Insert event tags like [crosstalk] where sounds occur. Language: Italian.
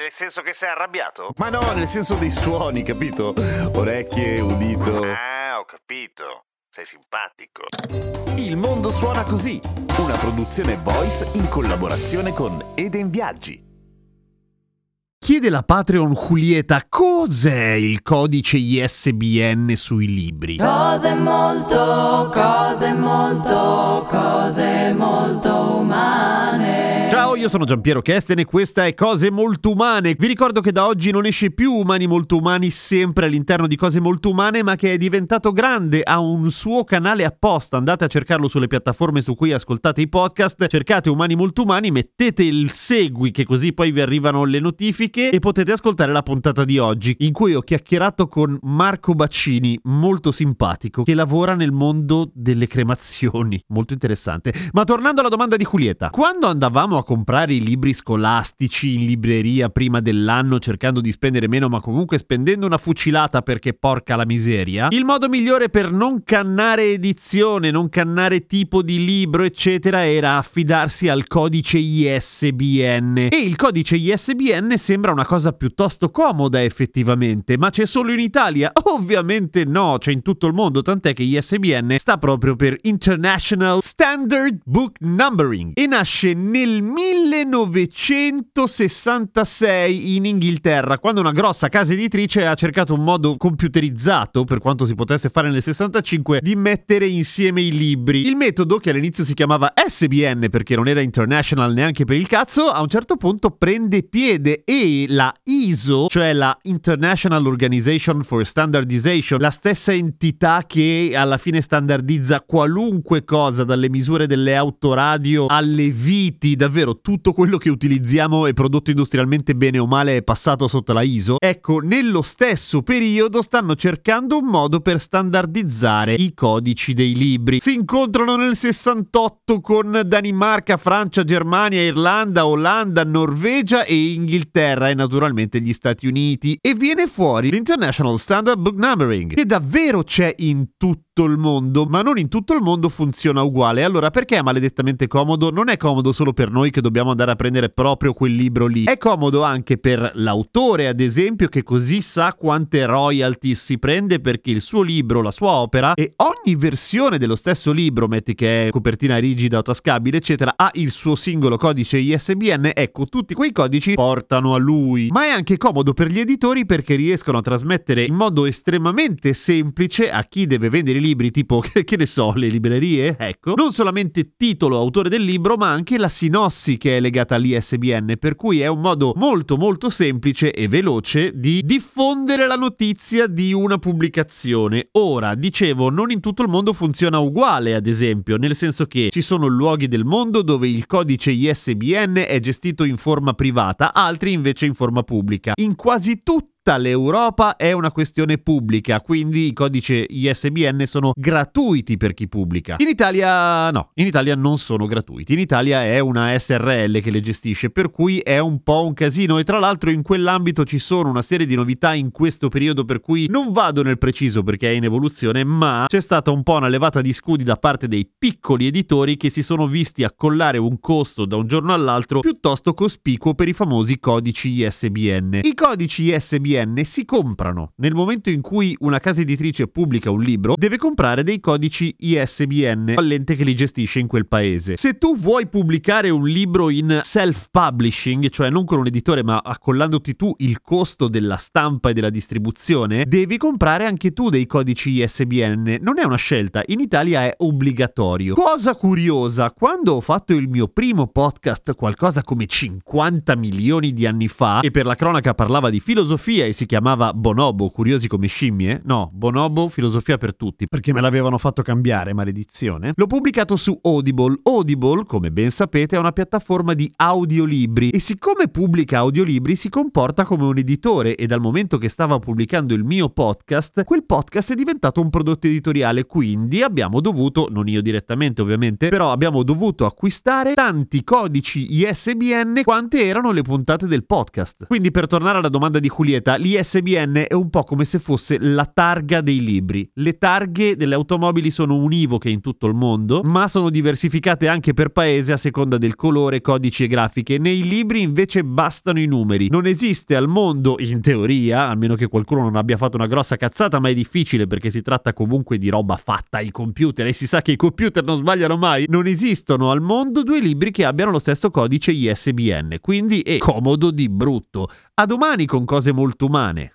Nel senso che sei arrabbiato? Ma no, nel senso dei suoni, capito? Orecchie, udito. Ah, ho capito. Sei simpatico. Il mondo suona così, una produzione voice in collaborazione con Eden Viaggi. Chiede la Patreon Julieta cos'è il codice ISBN sui libri. Cose molto, cose molto, cose molto io sono Giampiero Kesten e questa è Cose Molto Umane. Vi ricordo che da oggi non esce più Umani Molto Umani sempre all'interno di Cose Molto Umane, ma che è diventato grande, ha un suo canale apposta. Andate a cercarlo sulle piattaforme su cui ascoltate i podcast, cercate Umani Molto Umani, mettete il segui che così poi vi arrivano le notifiche e potete ascoltare la puntata di oggi, in cui ho chiacchierato con Marco Baccini, molto simpatico, che lavora nel mondo delle cremazioni. Molto interessante. Ma tornando alla domanda di Julieta, quando andavamo a comprare i libri scolastici in libreria prima dell'anno cercando di spendere meno ma comunque spendendo una fucilata perché porca la miseria, il modo migliore per non cannare edizione, non cannare tipo di libro eccetera era affidarsi al codice ISBN e il codice ISBN sembra una cosa piuttosto comoda effettivamente, ma c'è solo in Italia? [laughs] Ovviamente no, c'è in tutto il mondo, tant'è che ISBN sta proprio per International Standard Book Numbering. E nasce nel 1966 in Inghilterra, quando una grossa casa editrice ha cercato un modo computerizzato, per quanto si potesse fare nel 65, di mettere insieme i libri. Il metodo, che all'inizio si chiamava SBN perché non era international neanche per il cazzo, a un certo punto prende piede e la ISO, cioè la International Organization for Standardization, la stessa entità che alla fine standardizza qualunque cosa, dalle misure delle autoradio alle viti, davvero tutto quello che utilizziamo e prodotto industrialmente bene o male è passato sotto la ISO. Ecco, nello stesso periodo stanno cercando un modo per standardizzare i codici dei libri. Si incontrano nel 68 con Danimarca, Francia, Germania, Irlanda, Olanda, Norvegia e Inghilterra e naturalmente gli Stati Uniti e viene fuori l'International Standard Book Numbering che davvero c'è in tutto il mondo, ma non in tutto il mondo funziona uguale. Allora perché è maledettamente comodo? Non è comodo solo per noi che dobbiamo andare a prendere proprio quel libro lì. È comodo anche per l'autore, ad esempio, che così sa quante royalties si prende perché il suo libro, la sua opera e ogni versione dello stesso libro, metti che è copertina rigida o tascabile, eccetera, ha il suo singolo codice ISBN. Ecco, tutti quei codici portano a lui. Ma è anche comodo per gli editori perché riescono a trasmettere in modo estremamente semplice a chi deve vendere i libri, tipo [laughs] che ne so, le librerie, ecco, non solamente titolo, autore del libro, ma anche la sinossi che è legata all'ISBN, per cui è un modo molto molto semplice e veloce di diffondere la notizia di una pubblicazione. Ora, dicevo, non in tutto il mondo funziona uguale, ad esempio, nel senso che ci sono luoghi del mondo dove il codice ISBN è gestito in forma privata, altri invece in forma pubblica. In quasi tutti tutta l'Europa è una questione pubblica, quindi i codici ISBN sono gratuiti per chi pubblica. In Italia no, in Italia non sono gratuiti. In Italia è una SRL che le gestisce, per cui è un po' un casino e tra l'altro in quell'ambito ci sono una serie di novità in questo periodo per cui non vado nel preciso perché è in evoluzione, ma c'è stata un po' una levata di scudi da parte dei piccoli editori che si sono visti accollare un costo da un giorno all'altro piuttosto cospicuo per i famosi codici ISBN. I codici ISBN ISBN si comprano. Nel momento in cui una casa editrice pubblica un libro, deve comprare dei codici ISBN all'ente che li gestisce in quel paese. Se tu vuoi pubblicare un libro in self-publishing, cioè non con un editore ma accollandoti tu il costo della stampa e della distribuzione, devi comprare anche tu dei codici ISBN. Non è una scelta, in Italia è obbligatorio. Cosa curiosa, quando ho fatto il mio primo podcast qualcosa come 50 milioni di anni fa, e per la cronaca parlava di filosofia, filosofia e si chiamava Bonobo, curiosi come scimmie? No, Bonobo, filosofia per tutti, perché me l'avevano fatto cambiare, maledizione. L'ho pubblicato su Audible. Audible, come ben sapete, è una piattaforma di audiolibri e siccome pubblica audiolibri si comporta come un editore e dal momento che stava pubblicando il mio podcast, quel podcast è diventato un prodotto editoriale, quindi abbiamo dovuto, non io direttamente ovviamente, però abbiamo dovuto acquistare tanti codici ISBN quante erano le puntate del podcast. Quindi per tornare alla domanda di Julieta, l'ISBN è un po' come se fosse la targa dei libri. Le targhe delle automobili sono univoche in tutto il mondo, ma sono diversificate anche per paese a seconda del colore, codici e grafiche. Nei libri invece bastano i numeri. Non esiste al mondo, in teoria, almeno che qualcuno non abbia fatto una grossa cazzata, ma è difficile perché si tratta comunque di roba fatta ai computer e si sa che i computer non sbagliano mai. Non esistono al mondo due libri che abbiano lo stesso codice ISBN, quindi è comodo di brutto. A domani con cose molto umane.